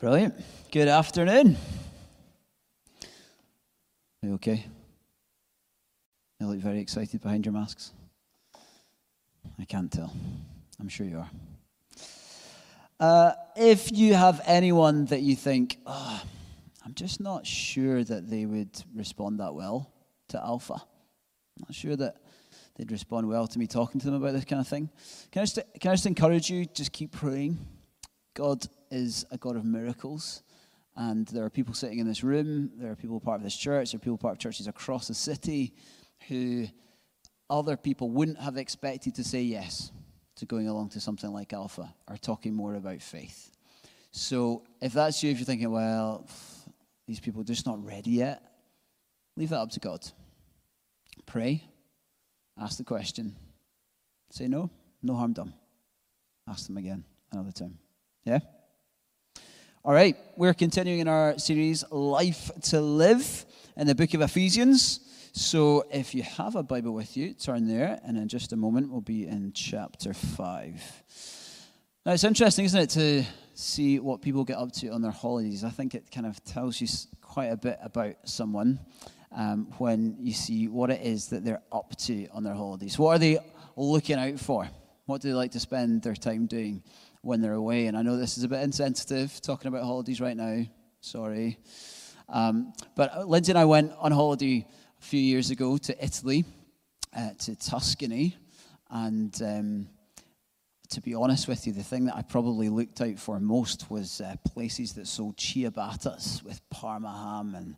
Brilliant. Good afternoon. Are you okay? You look very excited behind your masks. I can't tell. I'm sure you are. Uh, if you have anyone that you think, oh, I'm just not sure that they would respond that well to Alpha, I'm not sure that they'd respond well to me talking to them about this kind of thing. Can I just, can I just encourage you? Just keep praying. God is a God of miracles. And there are people sitting in this room, there are people part of this church, there are people part of churches across the city who other people wouldn't have expected to say yes to going along to something like Alpha or talking more about faith. So if that's you, if you're thinking, well, these people are just not ready yet, leave that up to God. Pray, ask the question, say no, no harm done. Ask them again another time. Yeah? All right, we're continuing in our series, Life to Live, in the book of Ephesians. So if you have a Bible with you, turn there, and in just a moment, we'll be in chapter 5. Now, it's interesting, isn't it, to see what people get up to on their holidays. I think it kind of tells you quite a bit about someone um, when you see what it is that they're up to on their holidays. What are they looking out for? What do they like to spend their time doing? When they're away. And I know this is a bit insensitive talking about holidays right now. Sorry. Um, but Lindsay and I went on holiday a few years ago to Italy, uh, to Tuscany. And um, to be honest with you, the thing that I probably looked out for most was uh, places that sold ciabattas with parma ham and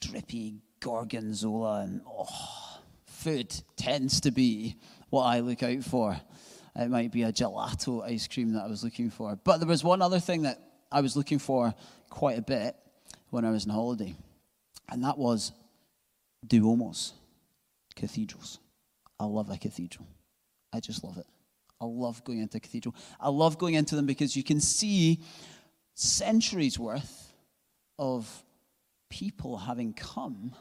drippy gorgonzola. And oh, food tends to be what I look out for. It might be a gelato ice cream that I was looking for. But there was one other thing that I was looking for quite a bit when I was on holiday, and that was duomos, cathedrals. I love a cathedral. I just love it. I love going into a cathedral. I love going into them because you can see centuries worth of people having come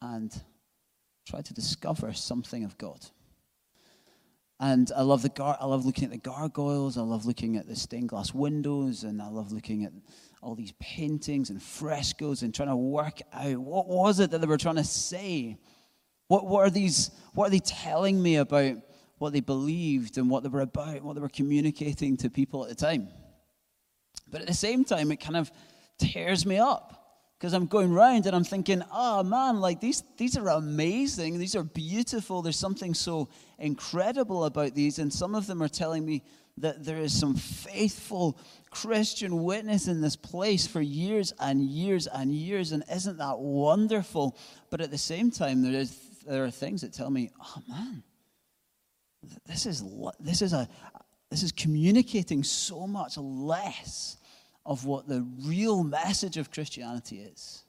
and tried to discover something of God. And I love the gar- I love looking at the gargoyles. I love looking at the stained glass windows, and I love looking at all these paintings and frescoes and trying to work out what was it that they were trying to say. What, what are these? What are they telling me about what they believed and what they were about, what they were communicating to people at the time? But at the same time, it kind of tears me up because I'm going round and I'm thinking, oh man, like these, these are amazing. These are beautiful. There's something so incredible about these. And some of them are telling me that there is some faithful Christian witness in this place for years and years and years. And isn't that wonderful? But at the same time, there, is, there are things that tell me, oh man, this is, this is, a, this is communicating so much less of what the real message of Christianity is.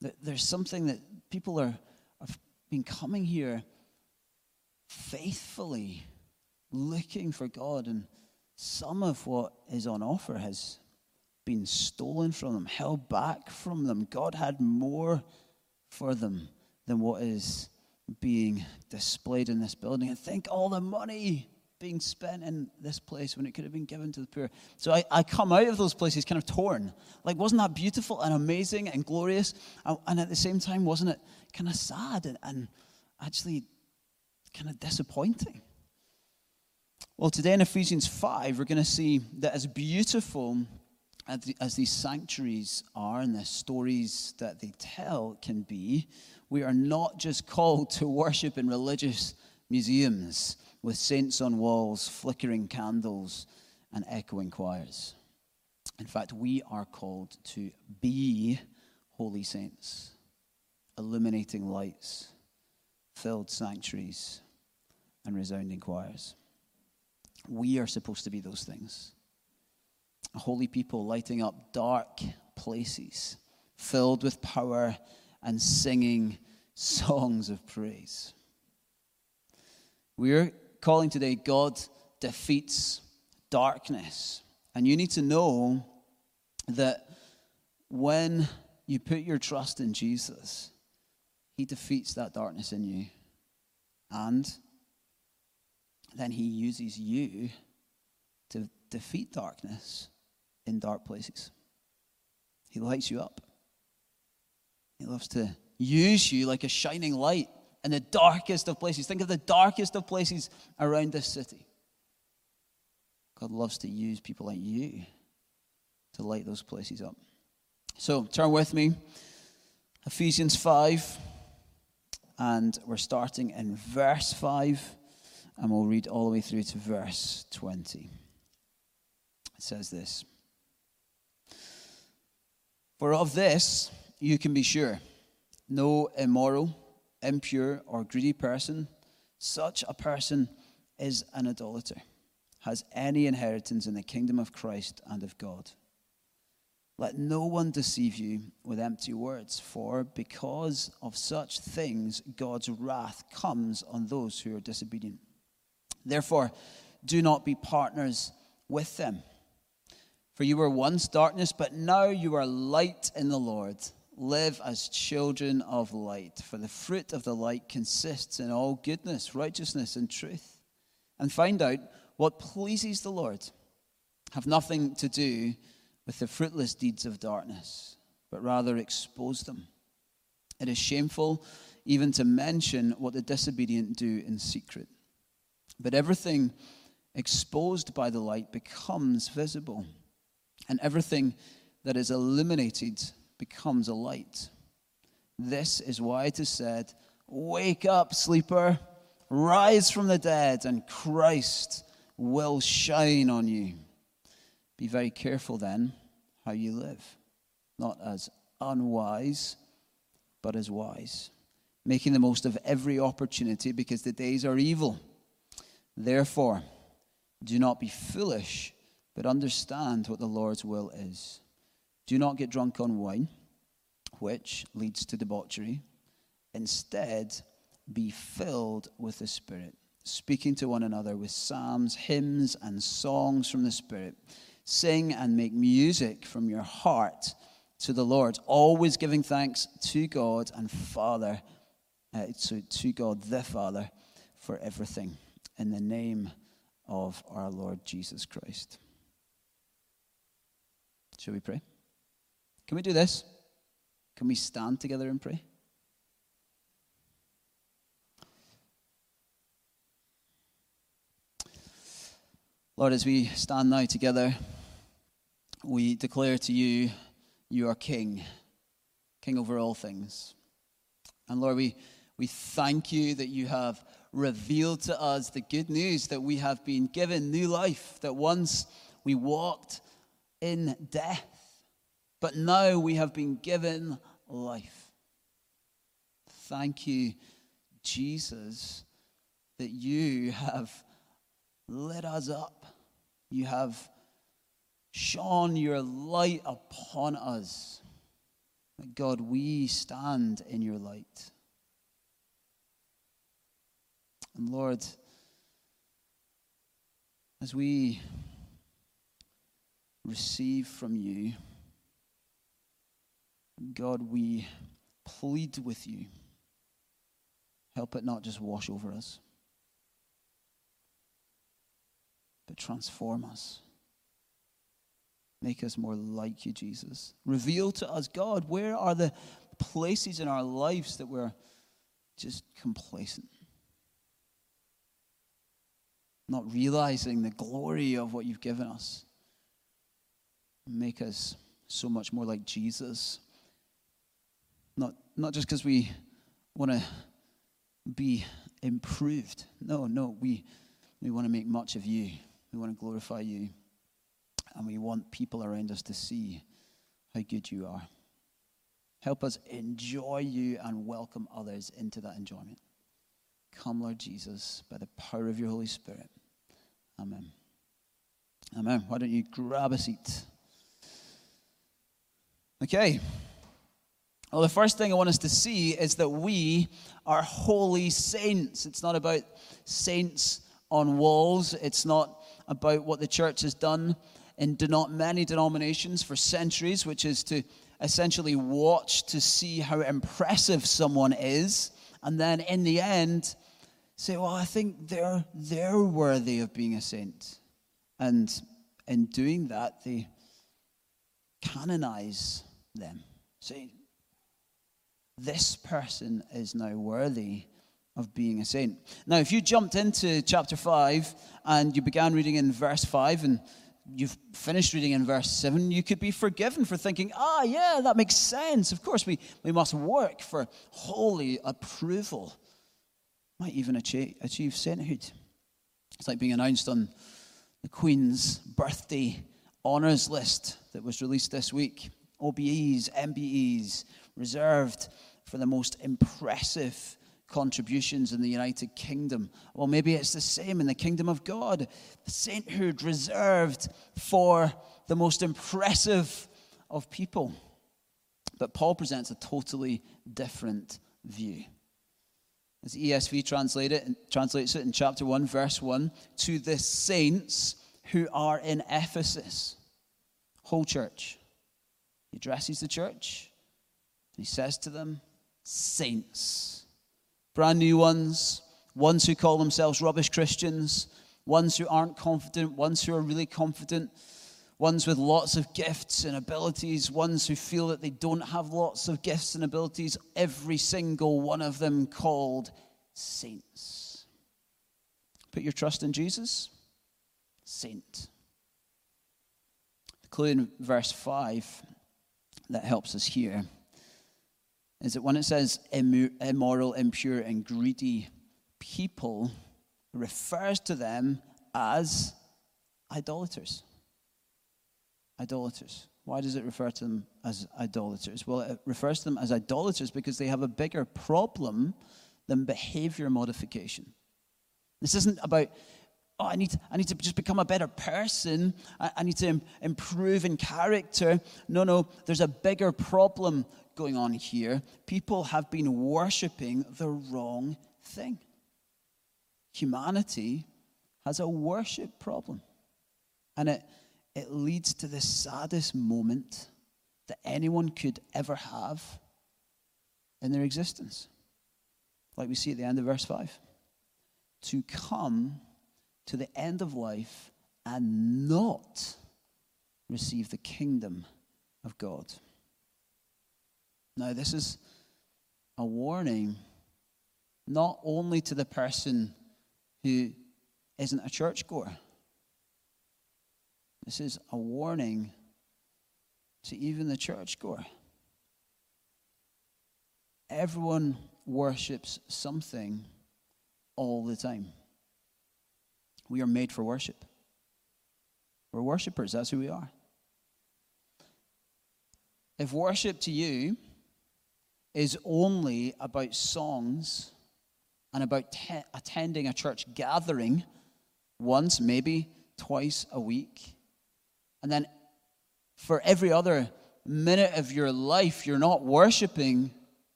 That there's something that people are, have been coming here faithfully looking for God, and some of what is on offer has been stolen from them, held back from them. God had more for them than what is being displayed in this building. And think all the money being spent in this place when it could have been given to the poor. So I, I come out of those places kind of torn. Like, wasn't that beautiful and amazing and glorious? And at the same time, wasn't it kind of sad and, and actually kind of disappointing? Well, today in Ephesians 5, we're going to see that as beautiful as, the, as these sanctuaries are and the stories that they tell can be, we are not just called to worship in religious museums with saints on walls, flickering candles, and echoing choirs. In fact, we are called to be holy saints, illuminating lights, filled sanctuaries, and resounding choirs. We are supposed to be those things. Holy people lighting up dark places, filled with power and singing songs of praise. We're calling today God defeats darkness. And you need to know that when you put your trust in Jesus, He defeats that darkness in you. And then He uses you to defeat darkness in dark places. He lights you up. He loves to use you like a shining light in the darkest of places. Think of the darkest of places around this city. God loves to use people like you to light those places up. So turn with me, Ephesians 5, and we're starting in verse 5, and we'll read all the way through to verse 20. It says this For of this you can be sure no immoral, impure, or greedy person, such a person is an idolater, has any inheritance in the kingdom of Christ and of God. Let no one deceive you with empty words, for because of such things God's wrath comes on those who are disobedient. Therefore, do not be partners with them. For you were once darkness, but now you are light in the Lord. Live as children of light, for the fruit of the light consists in all goodness, righteousness, and truth. And find out what pleases the Lord. Have nothing to do with the fruitless deeds of darkness, but rather expose them. It is shameful even to mention what the disobedient do in secret. But everything exposed by the light becomes visible, and everything that is illuminated becomes a light. This is why it is said, Wake up, sleeper, rise from the dead, and Christ will shine on you. Be very careful then how you live, not as unwise, but as wise, making the most of every opportunity because the days are evil. Therefore, do not be foolish, but understand what the Lord's will is. Do not get drunk on wine, which leads to debauchery. Instead, be filled with the Spirit, speaking to one another with psalms, hymns, and songs from the Spirit. Sing and make music from your heart to the Lord, always giving thanks to God and Father, uh, to, to God the Father for everything, in the name of our Lord Jesus Christ. Shall we pray? Can we do this? Can we stand together and pray? Lord, as we stand now together, we declare to you, you are King, King over all things. And Lord, we, we thank you that you have revealed to us the good news that we have been given new life, that once we walked in death but now we have been given life. Thank you, Jesus, that you have lit us up. You have shone your light upon us. God, we stand in your light. And Lord, as we receive from you, God, we plead with you. Help it not just wash over us, but transform us. Make us more like you, Jesus. Reveal to us, God, where are the places in our lives that we're just complacent? Not realizing the glory of what you've given us. Make us so much more like Jesus. Not, not just because we want to be improved. No, no, we, we want to make much of you. We want to glorify you. And we want people around us to see how good you are. Help us enjoy you and welcome others into that enjoyment. Come, Lord Jesus, by the power of your Holy Spirit. Amen. Amen. Why don't you grab a seat? Okay. Well, the first thing I want us to see is that we are holy saints. It's not about saints on walls, it's not about what the church has done in not many denominations for centuries, which is to essentially watch to see how impressive someone is, and then in the end say, Well, I think they're, they're worthy of being a saint. And in doing that, they, canonize them. Say, this person is now worthy of being a saint. Now, if you jumped into chapter 5 and you began reading in verse 5 and you've finished reading in verse 7, you could be forgiven for thinking, ah, yeah, that makes sense. Of course, we, we must work for holy approval. Might even achieve, achieve sainthood. It's like being announced on the Queen's birthday honours list that was released this week. OBEs, MBEs, reserved for the most impressive contributions in the United Kingdom. Well, maybe it's the same in the kingdom of God. Sainthood reserved for the most impressive of people. But Paul presents a totally different view. As ESV translate it, translates it in chapter 1, verse 1 to the saints who are in Ephesus, whole church. He addresses the church and he says to them, Saints. Brand new ones, ones who call themselves rubbish Christians, ones who aren't confident, ones who are really confident, ones with lots of gifts and abilities, ones who feel that they don't have lots of gifts and abilities, every single one of them called saints. Put your trust in Jesus, saint. The clue in verse 5 that helps us here is that when it says immoral, impure, and greedy people, refers to them as idolaters. Idolaters. Why does it refer to them as idolaters? Well, it refers to them as idolaters because they have a bigger problem than behavior modification. This isn't about, oh, I need, I need to just become a better person. I, I need to improve in character. No, no, there's a bigger problem going on here. People have been worshiping the wrong thing. Humanity has a worship problem. And it, it leads to the saddest moment that anyone could ever have in their existence. Like we see at the end of verse 5. To come to the end of life and not receive the kingdom of God. Now, this is a warning not only to the person who isn't a churchgoer, this is a warning to even the churchgoer. Everyone worships something all the time. We are made for worship. We're worshippers, that's who we are. If worship to you is only about songs and about te- attending a church gathering once, maybe twice a week, and then for every other minute of your life you're not worshiping,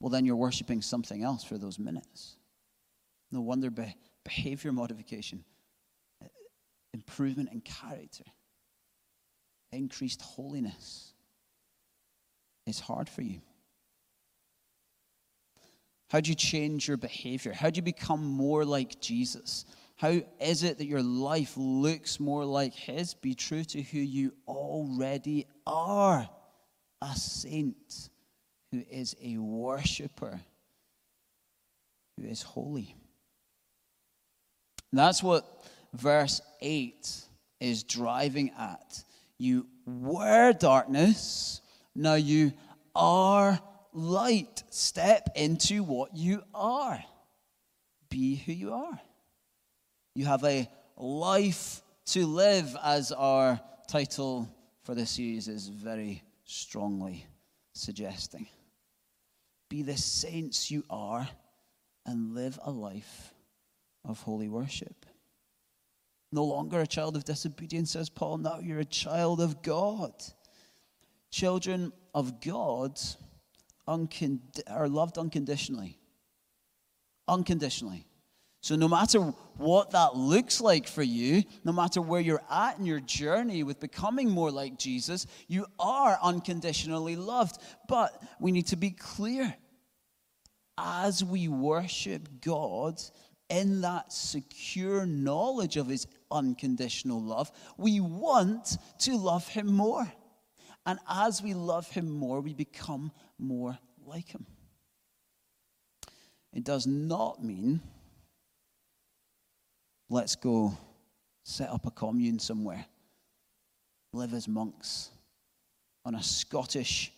well, then you're worshiping something else for those minutes. No wonder be- behavior modification, uh, improvement in character, increased holiness is hard for you. How do you change your behavior? How do you become more like Jesus? How is it that your life looks more like His? Be true to who you already are a saint who is a worshiper, who is holy. And that's what verse 8 is driving at. You were darkness, now you are light. Step into what you are. Be who you are. You have a life to live, as our title for this series is very strongly suggesting. Be the saints you are and live a life of holy worship. No longer a child of disobedience, says Paul. Now you're a child of God. Children of God uncond- are loved unconditionally. Unconditionally. So, no matter what that looks like for you, no matter where you're at in your journey with becoming more like Jesus, you are unconditionally loved. But we need to be clear as we worship God in that secure knowledge of His unconditional love, we want to love Him more. And as we love him more, we become more like him. It does not mean let's go set up a commune somewhere, live as monks on a Scottish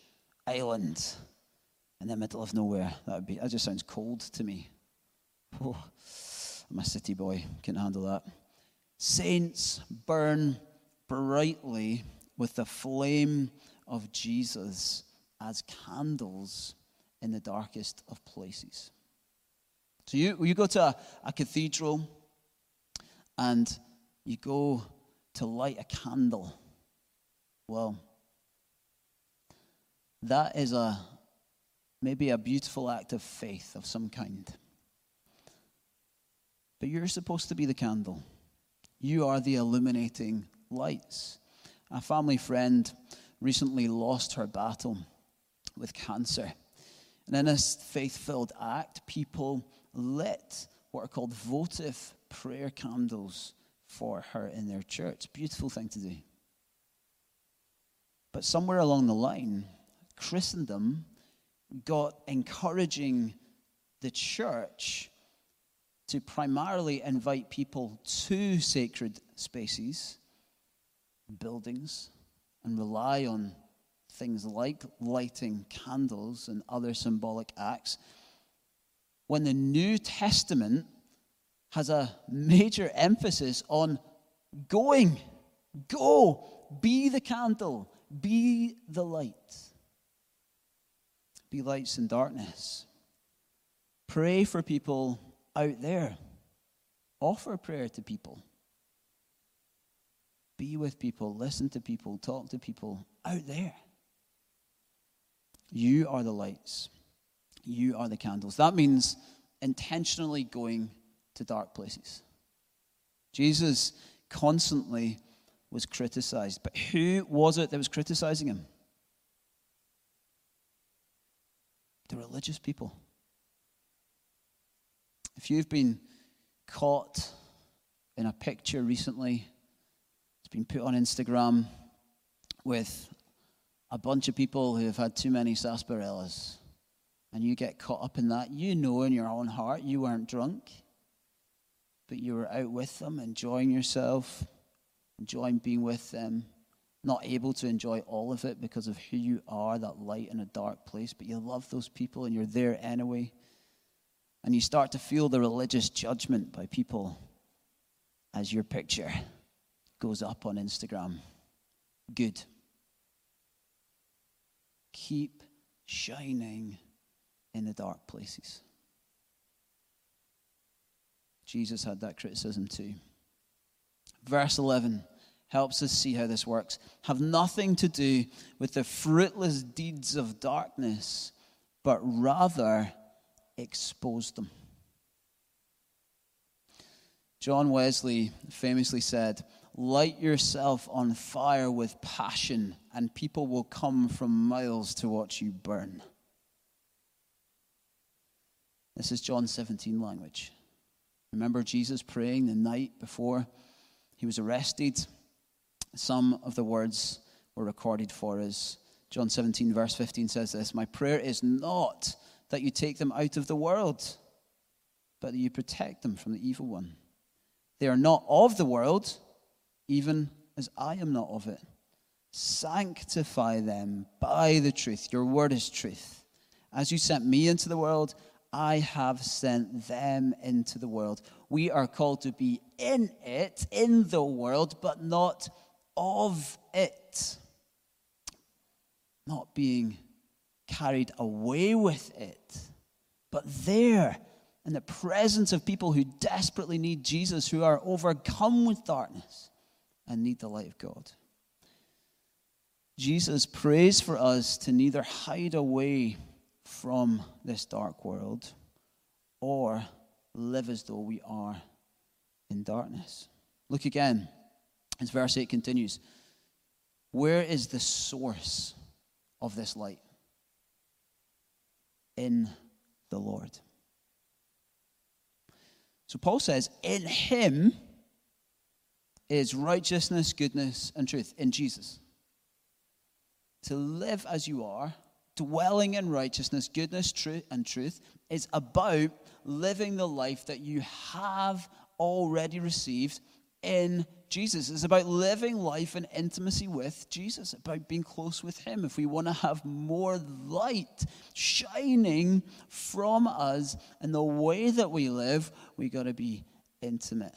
island in the middle of nowhere. That would be that just sounds cold to me. Oh, I'm a city boy, can't handle that. Saints burn brightly with the flame of Jesus as candles in the darkest of places. So you, you go to a, a cathedral and you go to light a candle. Well, that is a maybe a beautiful act of faith of some kind. But you're supposed to be the candle. You are the illuminating lights. A family friend recently lost her battle with cancer. And in this faith filled act, people lit what are called votive prayer candles for her in their church. Beautiful thing to do. But somewhere along the line, Christendom got encouraging the church to primarily invite people to sacred spaces, buildings, and rely on things like lighting candles and other symbolic acts. When the New Testament has a major emphasis on going, go, be the candle, be the light be lights in darkness. Pray for people out there. Offer prayer to people. Be with people, listen to people, talk to people out there. You are the lights. You are the candles. That means intentionally going to dark places. Jesus constantly was criticized. But who was it that was criticizing him? the religious people. If you've been caught in a picture recently, it's been put on Instagram with a bunch of people who have had too many sarsaparillas, and you get caught up in that, you know in your own heart you weren't drunk, but you were out with them, enjoying yourself, enjoying being with them not able to enjoy all of it because of who you are, that light in a dark place, but you love those people and you're there anyway. And you start to feel the religious judgment by people as your picture goes up on Instagram. Good. Keep shining in the dark places. Jesus had that criticism too. Verse 11 helps us see how this works, have nothing to do with the fruitless deeds of darkness, but rather expose them. John Wesley famously said, Light yourself on fire with passion, and people will come from miles to watch you burn. This is John 17 language. Remember Jesus praying the night before he was arrested? Some of the words were recorded for us. John 17, verse 15 says this My prayer is not that you take them out of the world, but that you protect them from the evil one. They are not of the world, even as I am not of it. Sanctify them by the truth. Your word is truth. As you sent me into the world, I have sent them into the world. We are called to be in it, in the world, but not of it, not being carried away with it, but there in the presence of people who desperately need Jesus, who are overcome with darkness and need the light of God. Jesus prays for us to neither hide away from this dark world or live as though we are in darkness. Look again as verse 8 continues, where is the source of this light? In the Lord. So Paul says, in him is righteousness, goodness, and truth. In Jesus. to live as you are, dwelling in righteousness, goodness, truth, and truth, is about living the life that you have already received in Jesus. It's about living life in intimacy with Jesus, about being close with Him. If we want to have more light shining from us in the way that we live, we got to be intimate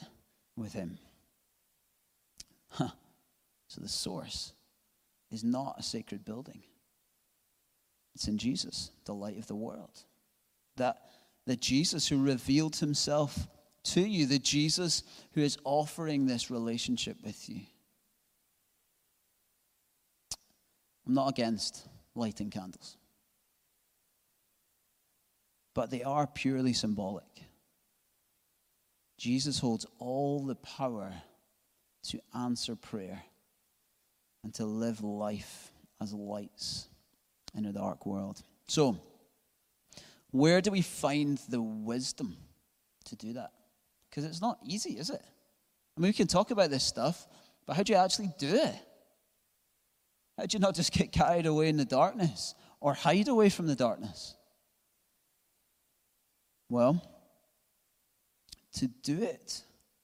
with Him. Huh. So the source is not a sacred building. It's in Jesus, the light of the world. That, that Jesus who revealed himself to you, the Jesus who is offering this relationship with you. I'm not against lighting candles, but they are purely symbolic. Jesus holds all the power to answer prayer and to live life as lights in a dark world. So, where do we find the wisdom to do that? Because it's not easy, is it? I mean, we can talk about this stuff, but how do you actually do it? How do you not just get carried away in the darkness or hide away from the darkness? Well, to do it,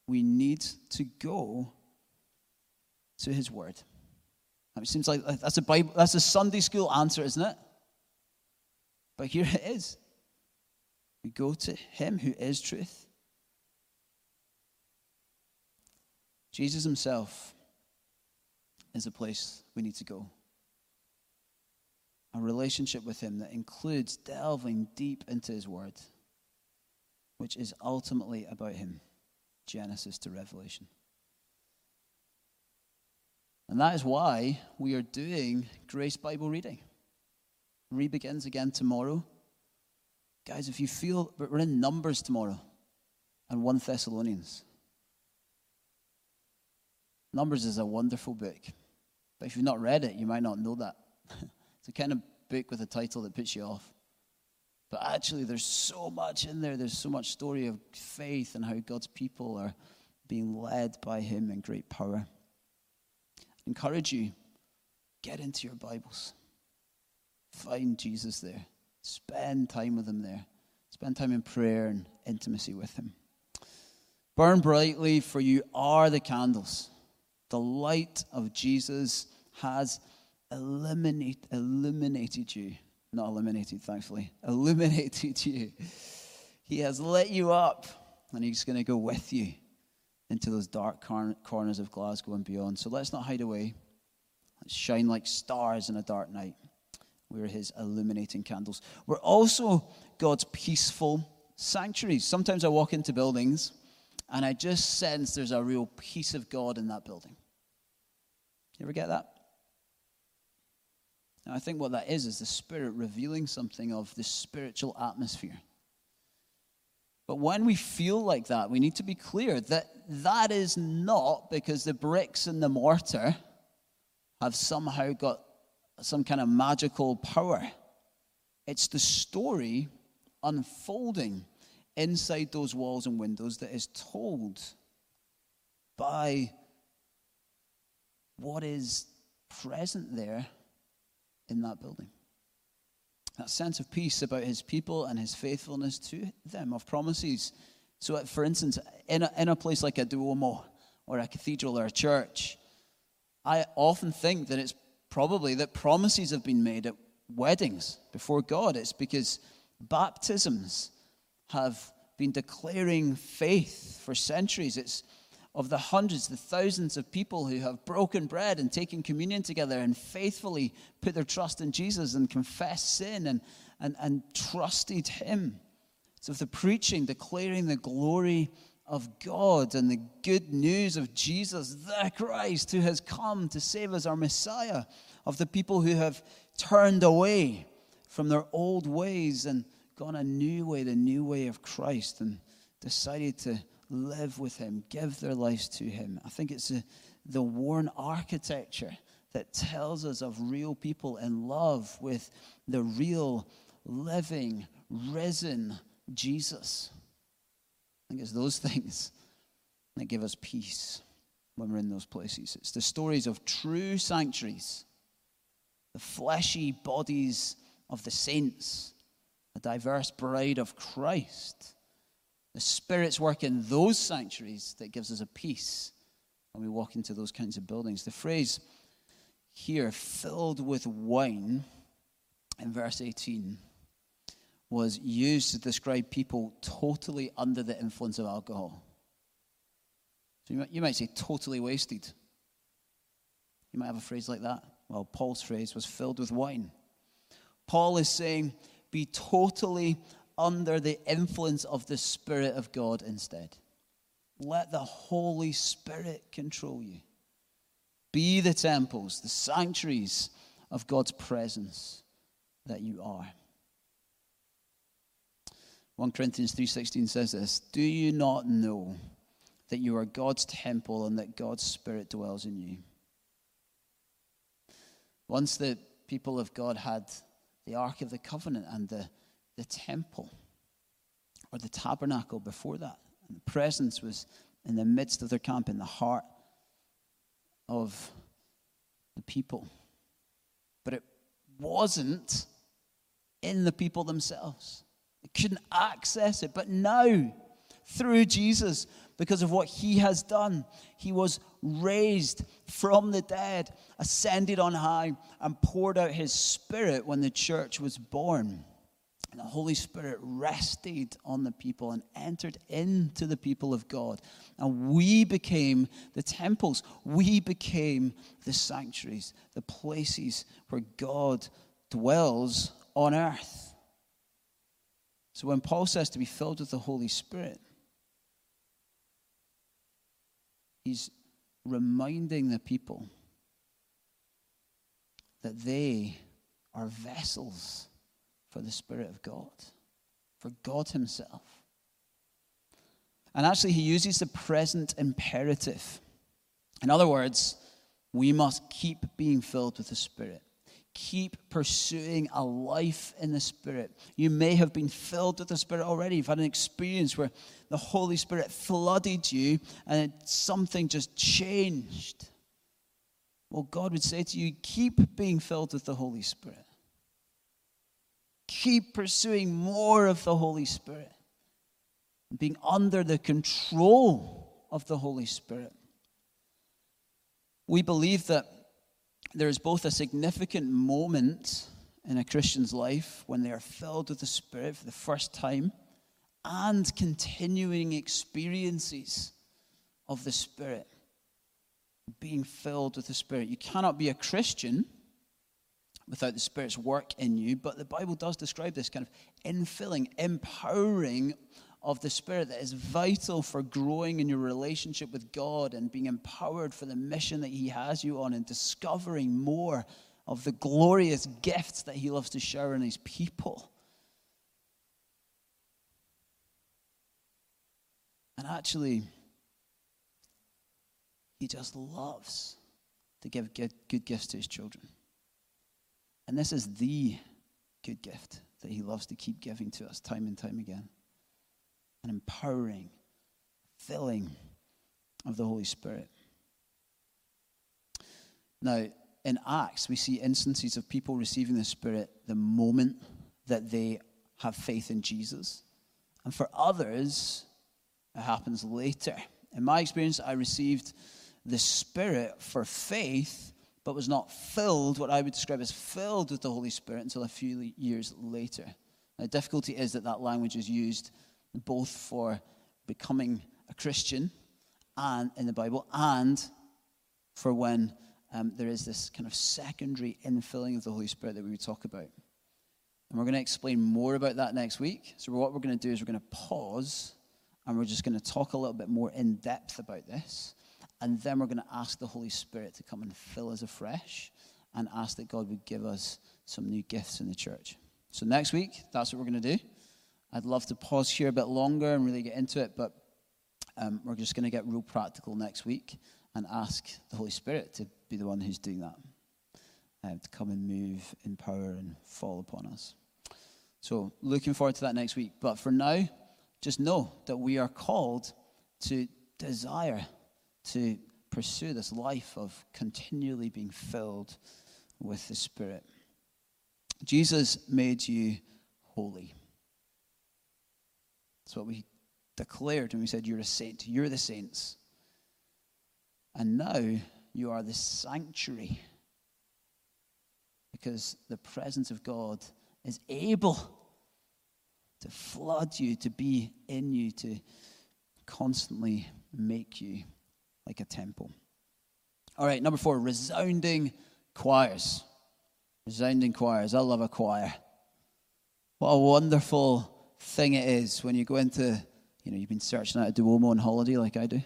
we need to go to His Word. It seems like that's a Bible, that's a Sunday school answer, isn't it? But here it is. We go to Him who is truth. Jesus Himself is a place we need to go. A relationship with Him that includes delving deep into His Word, which is ultimately about Him, Genesis to Revelation. And that is why we are doing Grace Bible reading. Re begins again tomorrow. Guys, if you feel, but we're in Numbers tomorrow and 1 Thessalonians. Numbers is a wonderful book. But if you've not read it, you might not know that. it's a kind of book with a title that puts you off. But actually, there's so much in there. There's so much story of faith and how God's people are being led by Him in great power encourage you get into your Bibles. Find Jesus there. Spend time with him there. Spend time in prayer and intimacy with him. Burn brightly, for you are the candles. The light of Jesus has eliminate, illuminated you. Not eliminated, thankfully. Illuminated you. He has lit you up, and he's going to go with you into those dark corners of Glasgow and beyond. So let's not hide away. Let's shine like stars in a dark night. We're his illuminating candles. We're also God's peaceful sanctuaries. Sometimes I walk into buildings and I just sense there's a real peace of God in that building. You ever get that? And I think what that is is the Spirit revealing something of the spiritual atmosphere. But when we feel like that, we need to be clear that that is not because the bricks and the mortar have somehow got some kind of magical power. It's the story unfolding inside those walls and windows that is told by what is present there in that building that sense of peace about his people and his faithfulness to them of promises. So, for instance, in a, in a place like a Duomo or a cathedral or a church, I often think that it's probably that promises have been made at weddings before God. It's because baptisms have been declaring faith for centuries. It's of the hundreds, the thousands of people who have broken bread and taken communion together and faithfully put their trust in Jesus and confessed sin and, and, and trusted Him. So, of the preaching, declaring the glory of God and the good news of Jesus, the Christ, who has come to save us, our Messiah, of the people who have turned away from their old ways and gone a new way, the new way of Christ, and decided to live with Him, give their lives to Him. I think it's a, the worn architecture that tells us of real people in love with the real, living, risen Jesus. I think it's those things that give us peace when we're in those places. It's the stories of true sanctuaries the fleshy bodies of the saints, a diverse bride of Christ. The Spirit's work in those sanctuaries that gives us a peace when we walk into those kinds of buildings. The phrase here, filled with wine, in verse 18, was used to describe people totally under the influence of alcohol. So you might, you might say totally wasted. You might have a phrase like that. Well, Paul's phrase was filled with wine. Paul is saying, be totally under the influence of the Spirit of God instead. Let the Holy Spirit control you. Be the temples, the sanctuaries of God's presence that you are. 1 Corinthians 3:16 says this, "Do you not know that you are God's temple and that God's spirit dwells in you?" Once the people of God had the ark of the covenant and the the temple or the tabernacle before that. And the presence was in the midst of their camp, in the heart of the people. But it wasn't in the people themselves. They couldn't access it. But now, through Jesus, because of what he has done, he was raised from the dead, ascended on high, and poured out his spirit when the church was born. And the Holy Spirit rested on the people and entered into the people of God. And we became the temples. We became the sanctuaries, the places where God dwells on earth. So when Paul says to be filled with the Holy Spirit, he's reminding the people that they are vessels for the Spirit of God, for God Himself. And actually, he uses the present imperative. In other words, we must keep being filled with the Spirit. Keep pursuing a life in the Spirit. You may have been filled with the Spirit already. You've had an experience where the Holy Spirit flooded you and something just changed. Well, God would say to you, keep being filled with the Holy Spirit. Keep pursuing more of the Holy Spirit, being under the control of the Holy Spirit. We believe that there is both a significant moment in a Christian's life when they are filled with the Spirit for the first time and continuing experiences of the Spirit, being filled with the Spirit. You cannot be a Christian without the Spirit's work in you. But the Bible does describe this kind of infilling, empowering of the Spirit that is vital for growing in your relationship with God and being empowered for the mission that He has you on and discovering more of the glorious gifts that He loves to shower on His people. And actually, He just loves to give good, good gifts to His children. And this is the good gift that He loves to keep giving to us time and time again an empowering, filling of the Holy Spirit. Now, in Acts, we see instances of people receiving the Spirit the moment that they have faith in Jesus. And for others, it happens later. In my experience, I received the Spirit for faith but was not filled, what I would describe as filled with the Holy Spirit until a few years later. Now, the difficulty is that that language is used both for becoming a Christian and in the Bible and for when um, there is this kind of secondary infilling of the Holy Spirit that we would talk about. And we're going to explain more about that next week. So, what we're going to do is we're going to pause and we're just going to talk a little bit more in depth about this. And then we're going to ask the Holy Spirit to come and fill us afresh and ask that God would give us some new gifts in the church. So next week, that's what we're going to do. I'd love to pause here a bit longer and really get into it, but um, we're just going to get real practical next week and ask the Holy Spirit to be the one who's doing that, uh, to come and move in power and fall upon us. So, looking forward to that next week. But for now, just know that we are called to desire to pursue this life of continually being filled with the Spirit. Jesus made you holy. That's what we declared when we said you're a saint. You're the saints. And now you are the sanctuary because the presence of God is able to flood you, to be in you, to constantly make you like a temple. All right, number four, resounding choirs. Resounding choirs. I love a choir. What a wonderful thing it is when you go into, you know, you've been searching out a Duomo on holiday like I do,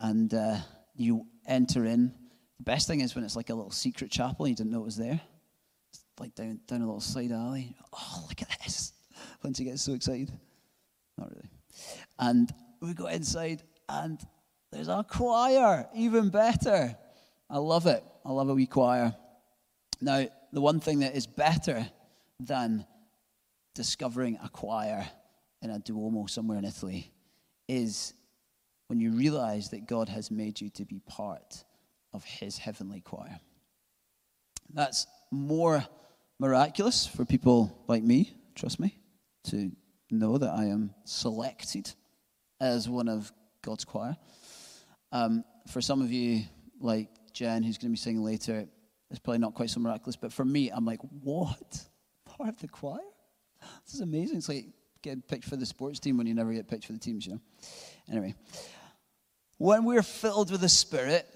and uh, you enter in. The best thing is when it's like a little secret chapel and you didn't know it was there. It's like down, down a little side alley. Oh, look at this. Once you get so excited. Not really. And we go inside and there's a choir, even better. I love it. I love a wee choir. Now, the one thing that is better than discovering a choir in a Duomo somewhere in Italy is when you realize that God has made you to be part of his heavenly choir. That's more miraculous for people like me, trust me, to know that I am selected as one of God's choir. Um, for some of you, like Jen, who's going to be singing later, it's probably not quite so miraculous, but for me, I'm like, what? Part of the choir? This is amazing. It's like getting picked for the sports team when you never get picked for the teams, you know? Anyway, when we're filled with the Spirit,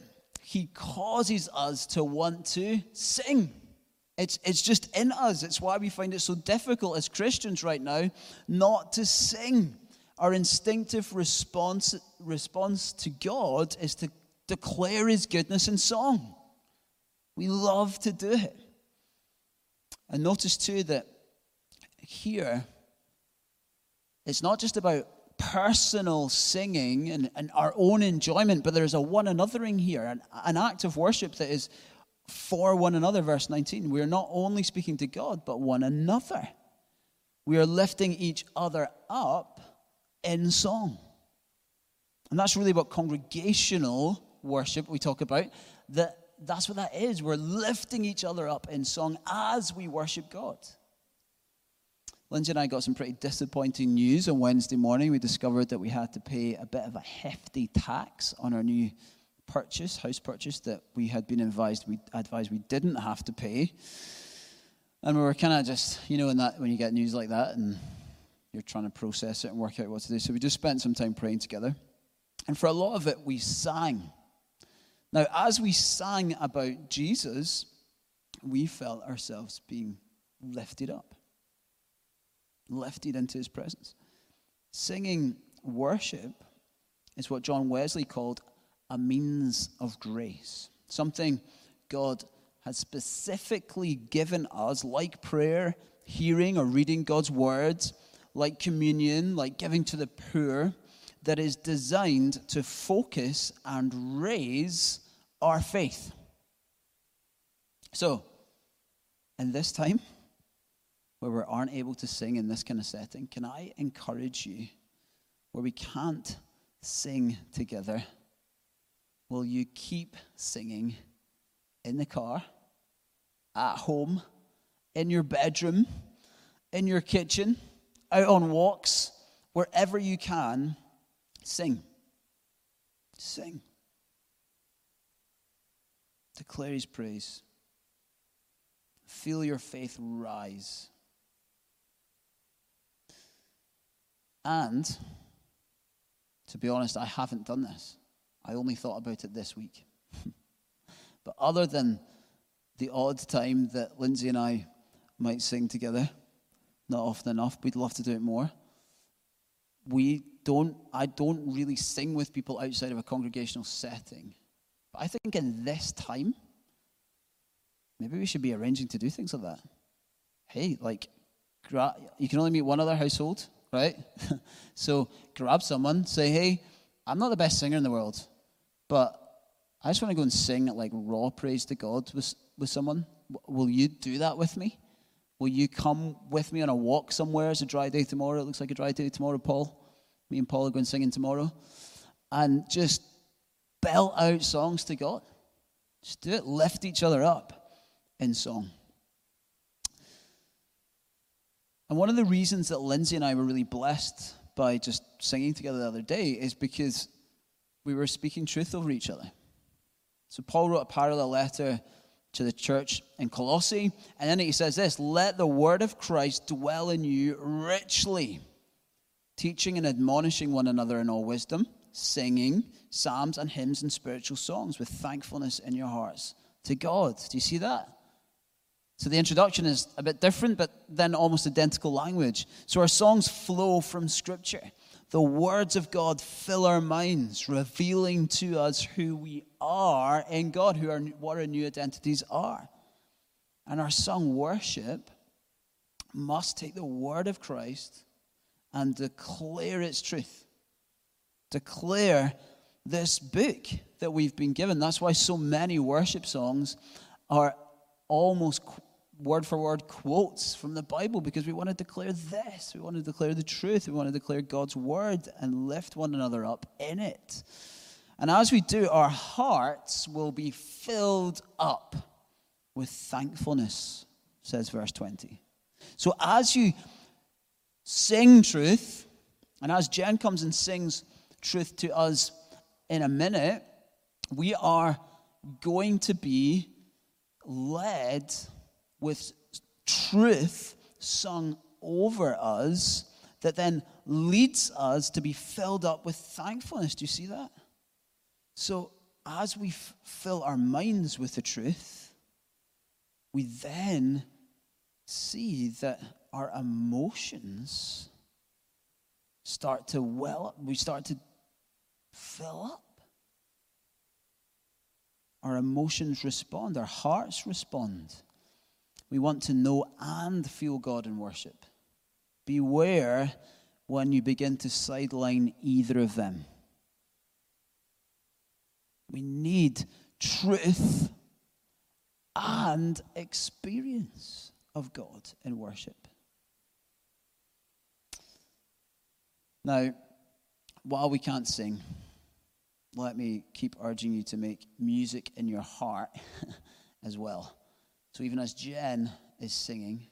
He causes us to want to sing. It's, it's just in us. It's why we find it so difficult as Christians right now not to sing. Our instinctive response, response to God is to declare His goodness in song. We love to do it. And notice too that here, it's not just about personal singing and, and our own enjoyment, but there's a one anothering here, an, an act of worship that is for one another. Verse 19. We are not only speaking to God, but one another. We are lifting each other up in song. And that's really what congregational worship we talk about. That that's what that is. We're lifting each other up in song as we worship God. Lindsay and I got some pretty disappointing news on Wednesday morning. We discovered that we had to pay a bit of a hefty tax on our new purchase, house purchase, that we had been advised we advised we didn't have to pay. And we were kind of just, you know, in that when you get news like that and you're trying to process it and work out what to do. So we just spent some time praying together. And for a lot of it, we sang. Now, as we sang about Jesus, we felt ourselves being lifted up lifted into his presence. Singing worship is what John Wesley called a means of grace, something God has specifically given us, like prayer, hearing or reading God's words, like communion, like giving to the poor, that is designed to focus and raise our faith. So, in this time, where we aren't able to sing in this kind of setting, can I encourage you where we can't sing together? Will you keep singing in the car, at home, in your bedroom, in your kitchen, out on walks, wherever you can? Sing. Sing. Declare his praise. Feel your faith rise. And to be honest, I haven't done this. I only thought about it this week. but other than the odd time that Lindsay and I might sing together, not often enough, we'd love to do it more. We don't, I don't really sing with people outside of a congregational setting. But I think in this time, maybe we should be arranging to do things like that. Hey, like, you can only meet one other household right? so grab someone, say, hey, I'm not the best singer in the world, but I just want to go and sing like raw praise to God with, with someone. Will you do that with me? Will you come with me on a walk somewhere? It's a dry day tomorrow. It looks like a dry day tomorrow, Paul. Me and Paul are going singing tomorrow. And just belt out songs to God. Just do it. Lift each other up in song. And one of the reasons that Lindsay and I were really blessed by just singing together the other day is because we were speaking truth over each other. So Paul wrote a parallel letter to the church in Colossae, and then he says this Let the word of Christ dwell in you richly, teaching and admonishing one another in all wisdom, singing psalms and hymns and spiritual songs with thankfulness in your hearts to God. Do you see that? So the introduction is a bit different, but then almost identical language. So our songs flow from Scripture. The words of God fill our minds, revealing to us who we are in God, who are, what our new identities are. And our song worship must take the word of Christ and declare its truth. Declare this book that we've been given. That's why so many worship songs are almost word for word quotes from the Bible because we want to declare this. We want to declare the truth. We want to declare God's word and lift one another up in it. And as we do, our hearts will be filled up with thankfulness, says verse 20. So as you sing truth, and as Jen comes and sings truth to us in a minute, we are going to be led with truth sung over us that then leads us to be filled up with thankfulness. Do you see that? So, as we f- fill our minds with the truth, we then see that our emotions start to well up. We start to fill up. Our emotions respond, our hearts respond. We want to know and feel God in worship. Beware when you begin to sideline either of them. We need truth and experience of God in worship. Now, while we can't sing, let me keep urging you to make music in your heart as well. So even as Jen is singing,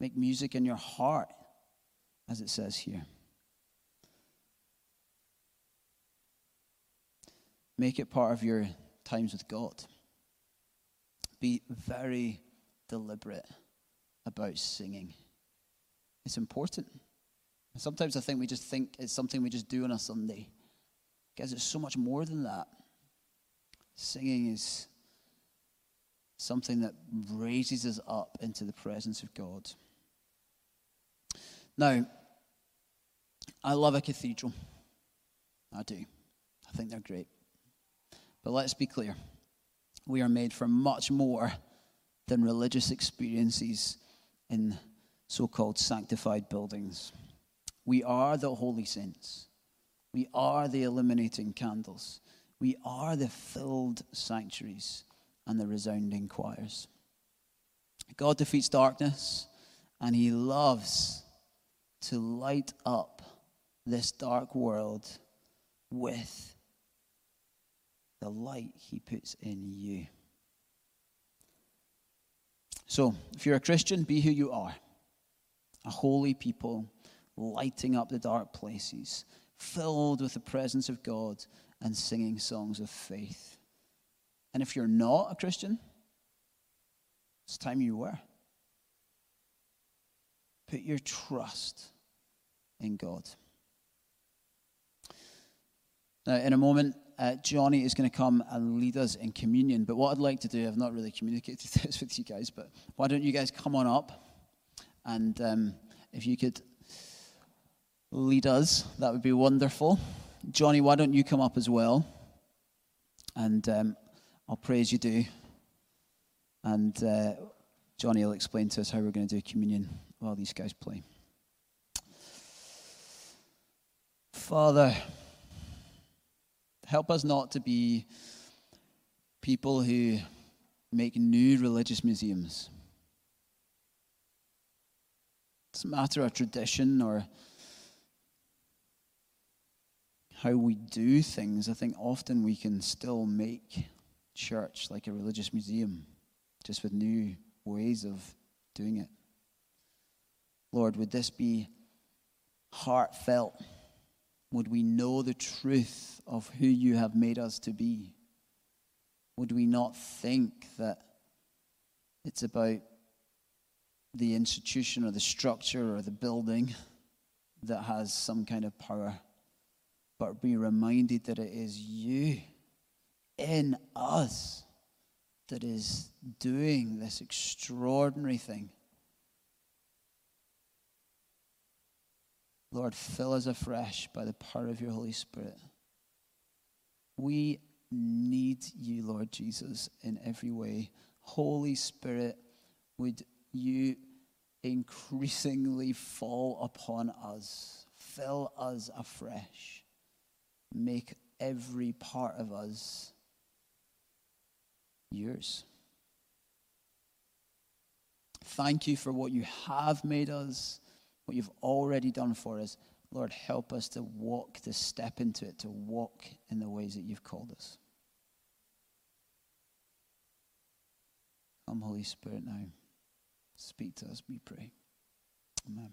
make music in your heart, as it says here. Make it part of your times with God. Be very deliberate about singing. It's important. Sometimes I think we just think it's something we just do on a Sunday. Guys, it's so much more than that. Singing is something that raises us up into the presence of God. Now, I love a cathedral. I do. I think they're great. But let's be clear we are made for much more than religious experiences in so called sanctified buildings. We are the holy saints. We are the illuminating candles. We are the filled sanctuaries and the resounding choirs. God defeats darkness, and He loves to light up this dark world with the light He puts in you. So, if you're a Christian, be who you are a holy people lighting up the dark places, filled with the presence of God and singing songs of faith. And if you're not a Christian, it's time you were. Put your trust in God. Now, in a moment, uh, Johnny is going to come and lead us in communion. But what I'd like to do, I've not really communicated this with you guys, but why don't you guys come on up? And um, if you could lead us, that would be wonderful. Johnny, why don't you come up as well? And um, I'll pray as you do. And uh, Johnny will explain to us how we're going to do communion while these guys play. Father, help us not to be people who make new religious museums. It doesn't matter our tradition or how we do things. I think often we can still make church like a religious museum. just with new ways of doing it. Lord, would this be heartfelt? Would we know the truth of who you have made us to be? Would we not think that it's about the institution or the structure or the building that has some kind of power, but be reminded that it is you in us that is doing this extraordinary thing. Lord, fill us afresh by the power of your Holy Spirit. We need you, Lord Jesus, in every way. Holy Spirit, would you increasingly fall upon us, fill us afresh, make every part of us yours. Thank you for what you have made us, what you've already done for us. Lord, help us to walk, to step into it, to walk in the ways that you've called us. Come, Holy Spirit, now. Speak to us, we pray. Amen.